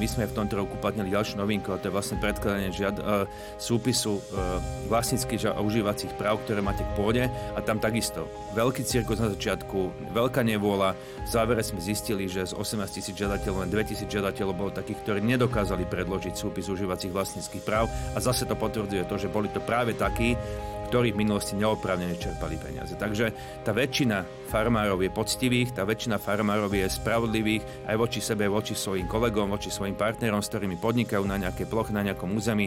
My sme v tomto roku uplatnili ďalšiu novinku, a to je vlastne predkladanie žiad, uh, súpisu uh, vlastníckých a užívacích práv, ktoré máte k pôde a tam takisto veľký cirkus na začiatku, veľká nevôľa. V závere sme zistili, že z 18 tisíc žiadateľov len 2 tisíc žiadateľov bolo takých, ktorí nedokázali predložiť súpis užívacích vlastníckých práv a zase to potvrdzuje to, že boli to práve takí, ktorí v minulosti neoprávnene čerpali peniaze. Takže tá väčšina farmárov je poctivých, tá väčšina farmárov je spravodlivých aj voči sebe, voči svojim kolegom, voči svojim partnerom, s ktorými podnikajú na nejaké plochy, na nejakom území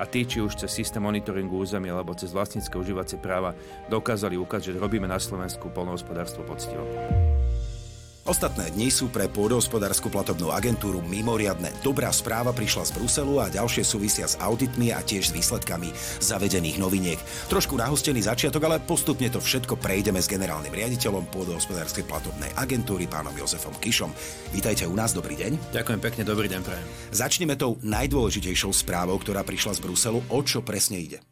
a tí, či už cez systém monitoringu územia alebo cez vlastnícke užívacie práva dokázali ukázať, že robíme na Slovensku polnohospodárstvo poctivo. Ostatné dni sú pre pôdohospodárskú platobnú agentúru mimoriadne. Dobrá správa prišla z Bruselu a ďalšie súvisia s auditmi a tiež s výsledkami zavedených noviniek. Trošku nahostený začiatok, ale postupne to všetko prejdeme s generálnym riaditeľom pôdohospodárskej platobnej agentúry pánom Jozefom Kišom. Vítajte u nás, dobrý deň. Ďakujem pekne, dobrý deň prajem. Začneme tou najdôležitejšou správou, ktorá prišla z Bruselu. O čo presne ide?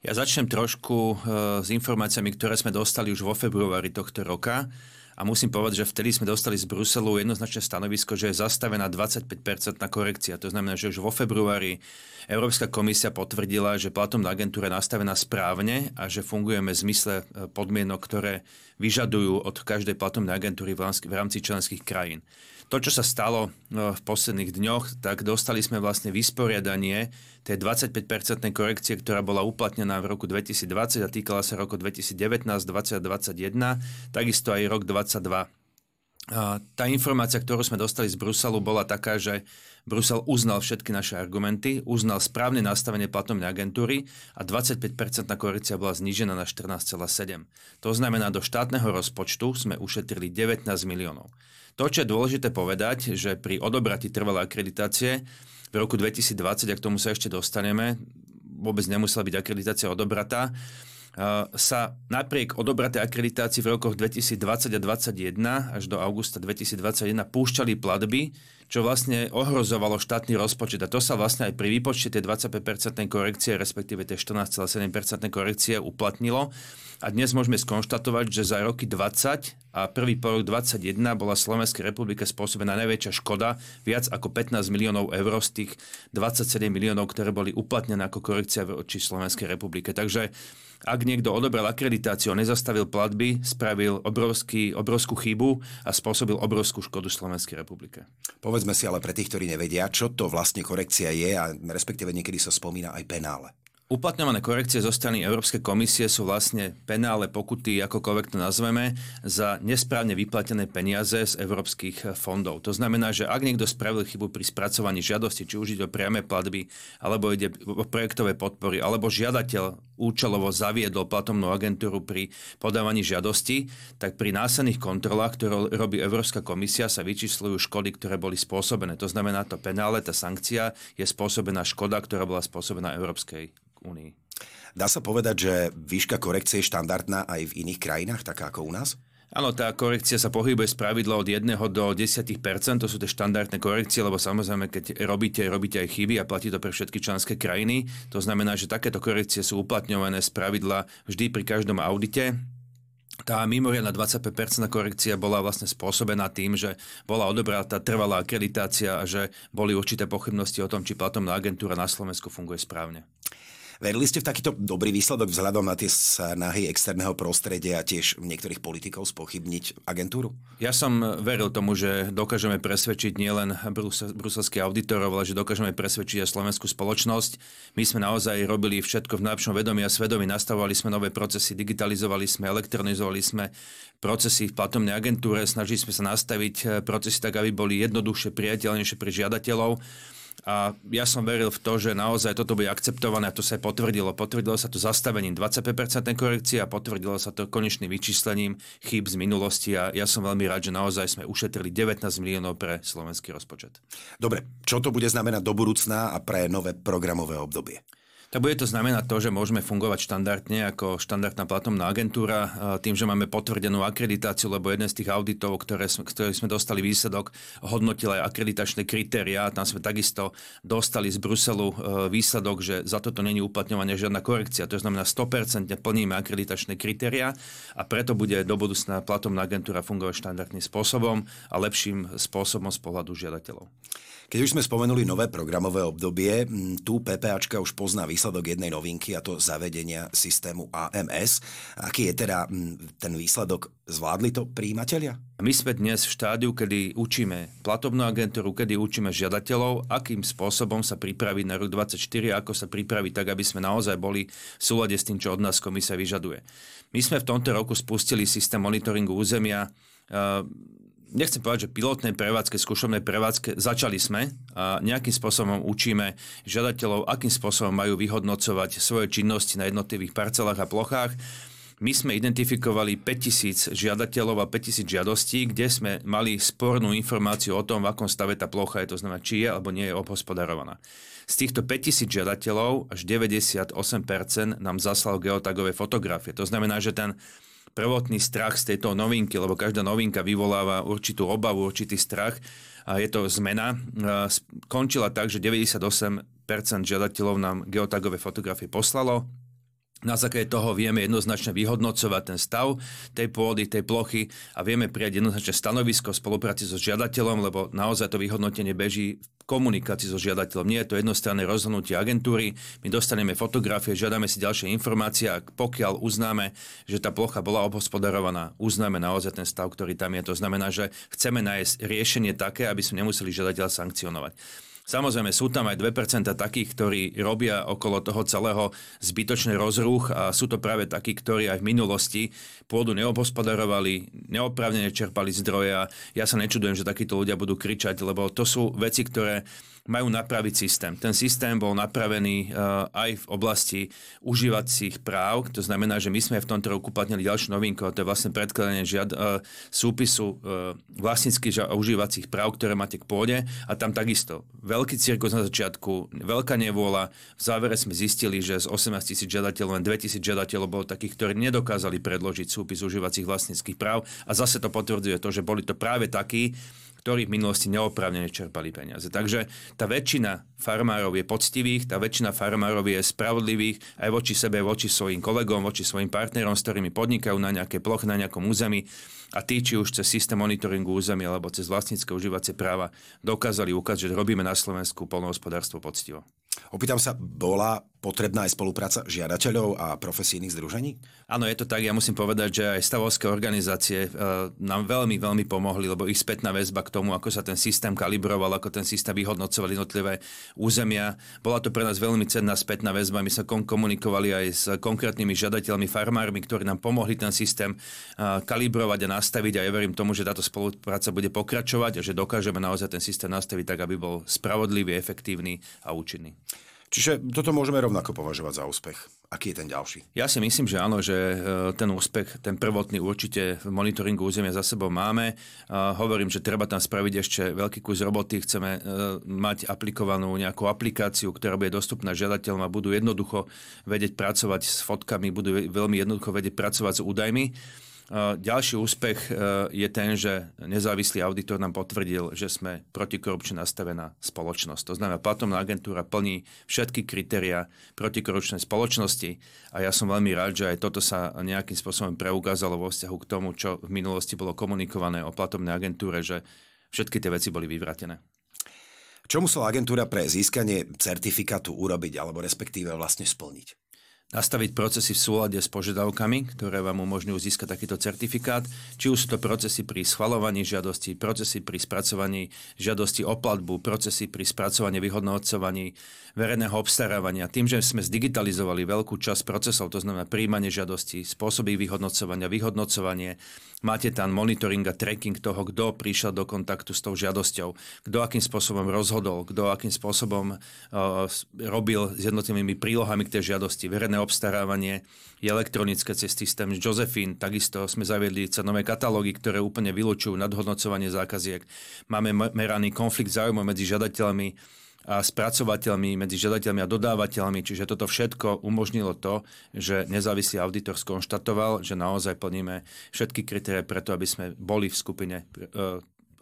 Ja začnem trošku e, s informáciami, ktoré sme dostali už vo februári tohto roka. A musím povedať, že vtedy sme dostali z Bruselu jednoznačné stanovisko, že je zastavená 25-percentná korekcia. To znamená, že už vo februári Európska komisia potvrdila, že platobná agentúra je nastavená správne a že fungujeme v zmysle e, podmienok, ktoré vyžadujú od každej platobnej agentúry v rámci členských krajín. To, čo sa stalo e, v posledných dňoch, tak dostali sme vlastne vysporiadanie tej 25-percentnej korekcie, ktorá bola uplatnená v roku 2020 a týkala sa roku 2019, 2021, takisto aj rok 2022. Tá informácia, ktorú sme dostali z Bruselu, bola taká, že Brusel uznal všetky naše argumenty, uznal správne nastavenie platobnej agentúry a 25-percentná korekcia bola znížená na 14,7. To znamená, do štátneho rozpočtu sme ušetrili 19 miliónov. To, čo je dôležité povedať, že pri odobratí trvalej akreditácie v roku 2020, a k tomu sa ešte dostaneme, vôbec nemusela byť akreditácia odobratá, sa napriek odobratej akreditácii v rokoch 2020 a 2021 až do augusta 2021 púšťali platby, čo vlastne ohrozovalo štátny rozpočet. A to sa vlastne aj pri výpočte tej 25% korekcie, respektíve tej 14,7% korekcie uplatnilo. A dnes môžeme skonštatovať, že za roky 20 a prvý porok 21 bola Slovenskej republike spôsobená najväčšia škoda, viac ako 15 miliónov eur z tých 27 miliónov, ktoré boli uplatnené ako korekcia voči Slovenskej republike. Takže ak niekto odobral akreditáciu a nezastavil platby, spravil obrovský, obrovskú chybu a spôsobil obrovskú škodu Slovenskej republike. Povedzme si ale pre tých, ktorí nevedia, čo to vlastne korekcia je a respektíve niekedy sa spomína aj penále. Uplatňované korekcie zo strany Európskej komisie sú vlastne penále pokuty, akokoľvek to nazveme, za nesprávne vyplatené peniaze z európskych fondov. To znamená, že ak niekto spravil chybu pri spracovaní žiadosti, či už ide o priame platby, alebo ide o projektové podpory, alebo žiadateľ účelovo zaviedol platomnú agentúru pri podávaní žiadosti, tak pri následných kontrolách, ktoré robí Európska komisia, sa vyčíslujú škody, ktoré boli spôsobené. To znamená, to penále, tá sankcia je spôsobená škoda, ktorá bola spôsobená Európskej únii. Dá sa povedať, že výška korekcie je štandardná aj v iných krajinách, taká ako u nás? Áno, tá korekcia sa pohybuje z pravidla od 1 do 10% to sú tie štandardné korekcie, lebo samozrejme, keď robíte, robíte aj chyby a platí to pre všetky členské krajiny. To znamená, že takéto korekcie sú uplatňované z pravidla vždy pri každom audite. Tá mimoriadná 25% korekcia bola vlastne spôsobená tým, že bola odobratá trvalá akreditácia a že boli určité pochybnosti o tom, či platobná agentúra na Slovensku funguje správne. Verili ste v takýto dobrý výsledok vzhľadom na tie snahy externého prostredia a tiež niektorých politikov spochybniť agentúru? Ja som veril tomu, že dokážeme presvedčiť nielen bruselských auditorov, ale že dokážeme presvedčiť aj slovenskú spoločnosť. My sme naozaj robili všetko v najlepšom vedomí a svedomí. Nastavovali sme nové procesy, digitalizovali sme, elektronizovali sme procesy v platobnej agentúre, snažili sme sa nastaviť procesy tak, aby boli jednoduchšie, priateľnejšie pre žiadateľov. A ja som veril v to, že naozaj toto bude akceptované a to sa aj potvrdilo. Potvrdilo sa to zastavením 25% korekcie a potvrdilo sa to konečným vyčíslením chýb z minulosti a ja som veľmi rád, že naozaj sme ušetrili 19 miliónov pre slovenský rozpočet. Dobre, čo to bude znamenať do budúcna a pre nové programové obdobie? Tak bude to znamenať to, že môžeme fungovať štandardne ako štandardná platobná agentúra, tým, že máme potvrdenú akreditáciu, lebo jeden z tých auditov, ktoré sme, ktoré sme dostali výsledok, hodnotil aj akreditačné kritériá. Tam sme takisto dostali z Bruselu e, výsledok, že za toto není uplatňovaná žiadna korekcia. To znamená, 100% plníme akreditačné kritériá a preto bude do budúcna platobná agentúra fungovať štandardným spôsobom a lepším spôsobom z pohľadu žiadateľov. Keď už sme spomenuli nové programové obdobie, tu PPAčka už pozná výsledok jednej novinky a to zavedenia systému AMS. Aký je teda ten výsledok? Zvládli to príjimatelia? My sme dnes v štádiu, kedy učíme platobnú agentúru, kedy učíme žiadateľov, akým spôsobom sa pripraviť na rok 2024 ako sa pripraviť tak, aby sme naozaj boli v súlade s tým, čo od nás komisia vyžaduje. My sme v tomto roku spustili systém monitoringu územia nechcem povedať, že pilotnej prevádzke, skúšobnej prevádzke začali sme a nejakým spôsobom učíme žiadateľov, akým spôsobom majú vyhodnocovať svoje činnosti na jednotlivých parcelách a plochách. My sme identifikovali 5000 žiadateľov a 5000 žiadostí, kde sme mali spornú informáciu o tom, v akom stave tá plocha je, to znamená, či je alebo nie je obhospodarovaná. Z týchto 5000 žiadateľov až 98% nám zaslal geotagové fotografie. To znamená, že ten prvotný strach z tejto novinky, lebo každá novinka vyvoláva určitú obavu, určitý strach. A je to zmena. Končila tak, že 98% žiadateľov nám geotagové fotografie poslalo. Na základe toho vieme jednoznačne vyhodnocovať ten stav tej pôdy, tej plochy a vieme prijať jednoznačne stanovisko v spolupráci so žiadateľom, lebo naozaj to vyhodnotenie beží komunikácii so žiadateľom. Nie je to jednostranné rozhodnutie agentúry. My dostaneme fotografie, žiadame si ďalšie informácie a pokiaľ uznáme, že tá plocha bola obhospodarovaná, uznáme naozaj ten stav, ktorý tam je. To znamená, že chceme nájsť riešenie také, aby sme nemuseli žiadateľa sankcionovať. Samozrejme, sú tam aj 2% takých, ktorí robia okolo toho celého zbytočný rozruch a sú to práve takí, ktorí aj v minulosti pôdu neobhospodarovali, neoprávnene čerpali zdroje a ja sa nečudujem, že takíto ľudia budú kričať, lebo to sú veci, ktoré majú napraviť systém. Ten systém bol napravený uh, aj v oblasti užívacích práv, to znamená, že my sme v tomto roku uplatnili ďalšiu novinku, a to je vlastne predkladanie žiad, uh, súpisu uh, vlastníckých užívacích práv, ktoré máte k pôde a tam takisto veľký cirkus na začiatku, veľká nevôľa. V závere sme zistili, že z 18 tisíc žiadateľov len 2 tisíc žiadateľov bolo takých, ktorí nedokázali predložiť súpis užívacích vlastníckých práv a zase to potvrdzuje to, že boli to práve takí, ktorí v minulosti neoprávnene čerpali peniaze. Takže tá väčšina farmárov je poctivých, tá väčšina farmárov je spravodlivých aj voči sebe, voči svojim kolegom, voči svojim partnerom, s ktorými podnikajú na nejaké ploche, na nejakom území a tí, či už cez systém monitoringu územia alebo cez vlastnícke užívacie práva dokázali ukázať, že robíme na Slovensku polnohospodárstvo poctivo. Opýtam sa, bola potrebná aj spolupráca žiadateľov a profesijných združení? Áno, je to tak. Ja musím povedať, že aj stavovské organizácie e, nám veľmi, veľmi pomohli, lebo ich spätná väzba k tomu, ako sa ten systém kalibroval, ako ten systém vyhodnocoval jednotlivé územia. Bola to pre nás veľmi cenná spätná väzba. My sa komunikovali aj s konkrétnymi žiadateľmi, farmármi, ktorí nám pomohli ten systém e, kalibrovať a nastaviť a ja verím tomu, že táto spolupráca bude pokračovať a že dokážeme naozaj ten systém nastaviť tak, aby bol spravodlivý, efektívny a účinný. Čiže toto môžeme rovnako považovať za úspech. Aký je ten ďalší? Ja si myslím, že áno, že e, ten úspech, ten prvotný určite v monitoringu územia za sebou máme. Hovorím, že treba tam spraviť ešte veľký kus roboty. Chceme e, mať aplikovanú nejakú aplikáciu, ktorá bude dostupná žiadateľom a budú jednoducho vedieť pracovať s fotkami, budú veľmi jednoducho vedieť pracovať s údajmi. Ďalší úspech e, je ten, že nezávislý auditor nám potvrdil, že sme protikorupčne nastavená spoločnosť. To znamená, platobná agentúra plní všetky kritéria protikorupčnej spoločnosti a ja som veľmi rád, že aj toto sa nejakým spôsobom preukázalo vo vzťahu k tomu, čo v minulosti bolo komunikované o platobnej agentúre, že všetky tie veci boli vyvratené. Čo musela agentúra pre získanie certifikátu urobiť alebo respektíve vlastne splniť? Nastaviť procesy v súlade s požiadavkami, ktoré vám umožňujú získať takýto certifikát, či už sú to procesy pri schvalovaní žiadosti, procesy pri spracovaní žiadosti o platbu, procesy pri spracovaní vyhodnocovaní verejného obstarávania. Tým, že sme zdigitalizovali veľkú časť procesov, to znamená príjmanie žiadosti, spôsoby vyhodnocovania, vyhodnocovanie, máte tam monitoring a tracking toho, kto prišiel do kontaktu s tou žiadosťou, kto akým spôsobom rozhodol, kto akým spôsobom uh, robil s jednotlivými prílohami k tej žiadosti, verejné obstarávanie, je elektronické cez systém Josephine, takisto sme zaviedli cenové katalógy, ktoré úplne vylúčujú nadhodnocovanie zákaziek. Máme meraný konflikt záujmov medzi žiadateľmi, a spracovateľmi, medzi žiadateľmi a dodávateľmi. Čiže toto všetko umožnilo to, že nezávislý auditor skonštatoval, že naozaj plníme všetky kritérie preto, aby sme boli v skupine e,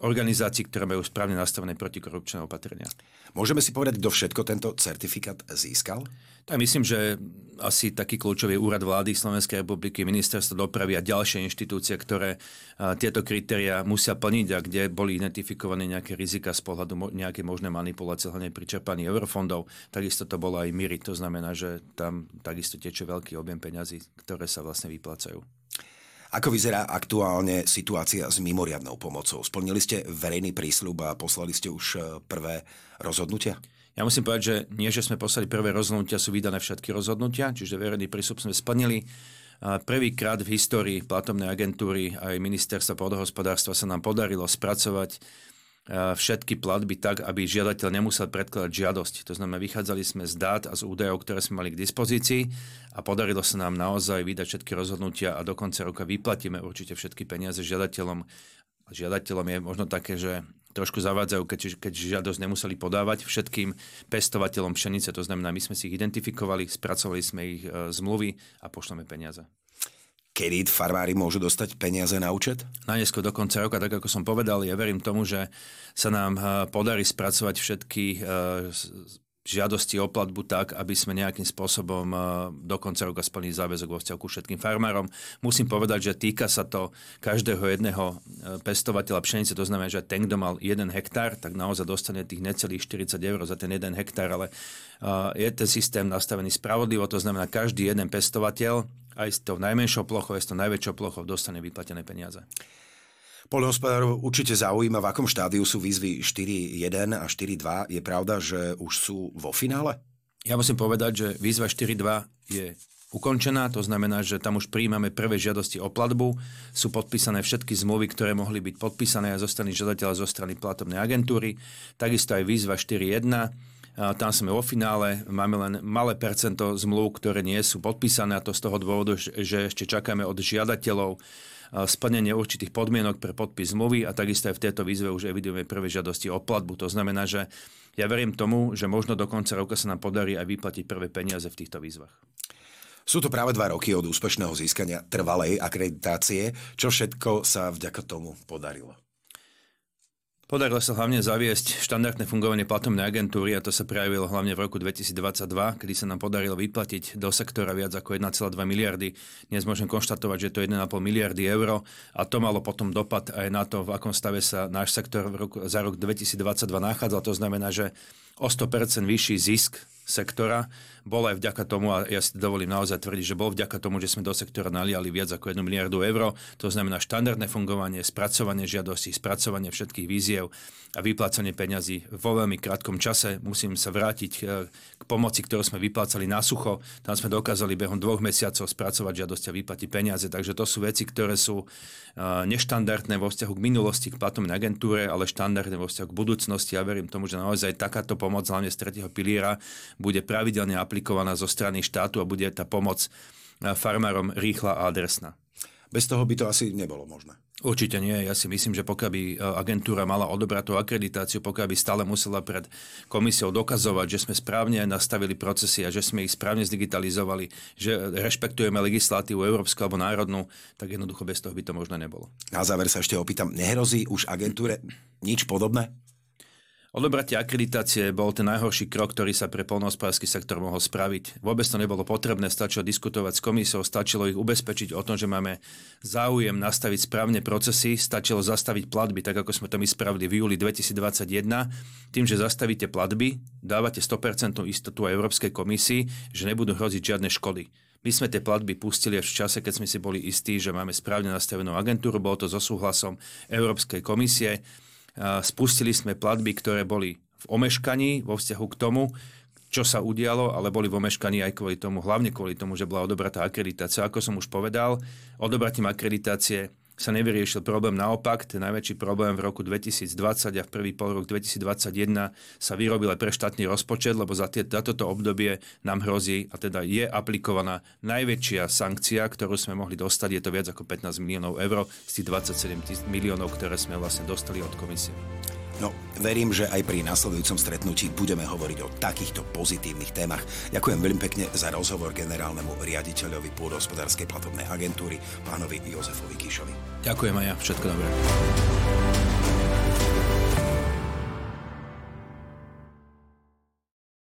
organizácií, ktoré majú správne nastavené protikorupčné opatrenia. Môžeme si povedať, kto všetko tento certifikát získal? Tak myslím, že asi taký kľúčový úrad vlády Slovenskej republiky, ministerstvo dopravy a ďalšie inštitúcie, ktoré tieto kritéria musia plniť a kde boli identifikované nejaké rizika z pohľadu nejaké možné manipulácie, hlavne pri čerpaní eurofondov. Takisto to bolo aj MIRI, to znamená, že tam takisto teče veľký objem peňazí, ktoré sa vlastne vyplácajú. Ako vyzerá aktuálne situácia s mimoriadnou pomocou? Splnili ste verejný prísľub a poslali ste už e, prvé rozhodnutia? Ja musím povedať, že nie, že sme poslali prvé rozhodnutia, sú vydané všetky rozhodnutia, čiže verejný prísľub sme splnili. Prvýkrát v histórii platobnej agentúry aj ministerstva pôdohospodárstva sa nám podarilo spracovať všetky platby tak, aby žiadateľ nemusel predkladať žiadosť. To znamená, vychádzali sme z dát a z údajov, ktoré sme mali k dispozícii a podarilo sa nám naozaj vydať všetky rozhodnutia a do konca roka vyplatíme určite všetky peniaze žiadateľom. Žiadateľom je možno také, že trošku zavádzajú, keď, keď žiadosť nemuseli podávať všetkým pestovateľom pšenice. To znamená, my sme si ich identifikovali, spracovali sme ich e, zmluvy a pošleme peniaze kedy farmári môžu dostať peniaze na účet? Najneskôr do konca roka, tak ako som povedal, ja verím tomu, že sa nám eh, podarí spracovať všetky eh, žiadosti o platbu tak, aby sme nejakým spôsobom eh, do konca roka splnili záväzok vo vzťahu všetkým farmárom. Musím povedať, že týka sa to každého jedného pestovateľa pšenice, to znamená, že ten, kto mal jeden hektár, tak naozaj dostane tých necelých 40 eur za ten jeden hektár, ale je ten systém nastavený spravodlivo, to znamená, každý jeden pestovateľ aj s tou najmenšou plochou, aj s tou najväčšou plochou dostane vyplatené peniaze. Poľnohospodárov určite zaujíma, v akom štádiu sú výzvy 4.1 a 4.2. Je pravda, že už sú vo finále? Ja musím povedať, že výzva 4.2 je ukončená, to znamená, že tam už príjmame prvé žiadosti o platbu, sú podpísané všetky zmluvy, ktoré mohli byť podpísané aj zo strany žiadateľa, zo strany platobnej agentúry, takisto aj výzva 4.1 tam sme vo finále, máme len malé percento zmluv, ktoré nie sú podpísané a to z toho dôvodu, že ešte čakáme od žiadateľov splnenie určitých podmienok pre podpis zmluvy a takisto aj v tejto výzve už evidujeme prvé žiadosti o platbu. To znamená, že ja verím tomu, že možno do konca roka sa nám podarí aj vyplatiť prvé peniaze v týchto výzvach. Sú to práve dva roky od úspešného získania trvalej akreditácie. Čo všetko sa vďaka tomu podarilo? Podarilo sa hlavne zaviesť štandardné fungovanie platobnej agentúry a to sa prejavilo hlavne v roku 2022, kedy sa nám podarilo vyplatiť do sektora viac ako 1,2 miliardy. Dnes môžem konštatovať, že to je 1,5 miliardy eur a to malo potom dopad aj na to, v akom stave sa náš sektor v roku, za rok 2022 nachádzal. To znamená, že o 100% vyšší zisk sektora bol aj vďaka tomu, a ja si dovolím naozaj tvrdiť, že bol vďaka tomu, že sme do sektora naliali viac ako 1 miliardu eur. To znamená štandardné fungovanie, spracovanie žiadostí, spracovanie všetkých víziev a vyplácanie peňazí vo veľmi krátkom čase. Musím sa vrátiť e, k pomoci, ktorú sme vyplácali na sucho. Tam sme dokázali behom dvoch mesiacov spracovať žiadosti a vyplatiť peniaze. Takže to sú veci, ktoré sú e, neštandardné vo vzťahu k minulosti, k platovnej agentúre, ale štandardné vo vzťahu k budúcnosti. Ja verím tomu, že naozaj takáto pomoc, hlavne z tretieho piliera, bude pravidelne aplikovaná zo strany štátu a bude tá pomoc eh, farmárom rýchla a adresná. Bez toho by to asi nebolo možné. Určite nie. Ja si myslím, že pokiaľ by eh, agentúra mala odobrať tú akreditáciu, pokiaľ by stále musela pred komisiou dokazovať, že sme správne nastavili procesy a že sme ich správne zdigitalizovali, že rešpektujeme legislatívu európsku alebo národnú, tak jednoducho bez toho by to možné nebolo. Na záver sa ešte opýtam, nehrozí už agentúre nič podobné? Odobratie akreditácie bol ten najhorší krok, ktorý sa pre polnohospodársky sektor mohol spraviť. Vôbec to nebolo potrebné, stačilo diskutovať s komisiou, stačilo ich ubezpečiť o tom, že máme záujem nastaviť správne procesy, stačilo zastaviť platby, tak ako sme to my spravili v júli 2021. Tým, že zastavíte platby, dávate 100% istotu aj Európskej komisii, že nebudú hroziť žiadne škody. My sme tie platby pustili až v čase, keď sme si boli istí, že máme správne nastavenú agentúru, bolo to so súhlasom Európskej komisie Spustili sme platby, ktoré boli v omeškaní vo vzťahu k tomu, čo sa udialo, ale boli v omeškaní aj kvôli tomu, hlavne kvôli tomu, že bola odobratá akreditácia. Ako som už povedal, odobratím akreditácie sa nevyriešil problém. Naopak, ten najväčší problém v roku 2020 a v prvý pol rok 2021 sa vyrobil aj pre štátny rozpočet, lebo za, tie, za toto obdobie nám hrozí a teda je aplikovaná najväčšia sankcia, ktorú sme mohli dostať. Je to viac ako 15 miliónov eur z tých 27 miliónov, ktoré sme vlastne dostali od komisie. No, verím, že aj pri nasledujúcom stretnutí budeme hovoriť o takýchto pozitívnych témach. Ďakujem veľmi pekne za rozhovor generálnemu riaditeľovi pôdohospodárskej platobnej agentúry, pánovi Jozefovi Kišovi. Ďakujem aj ja, všetko dobré.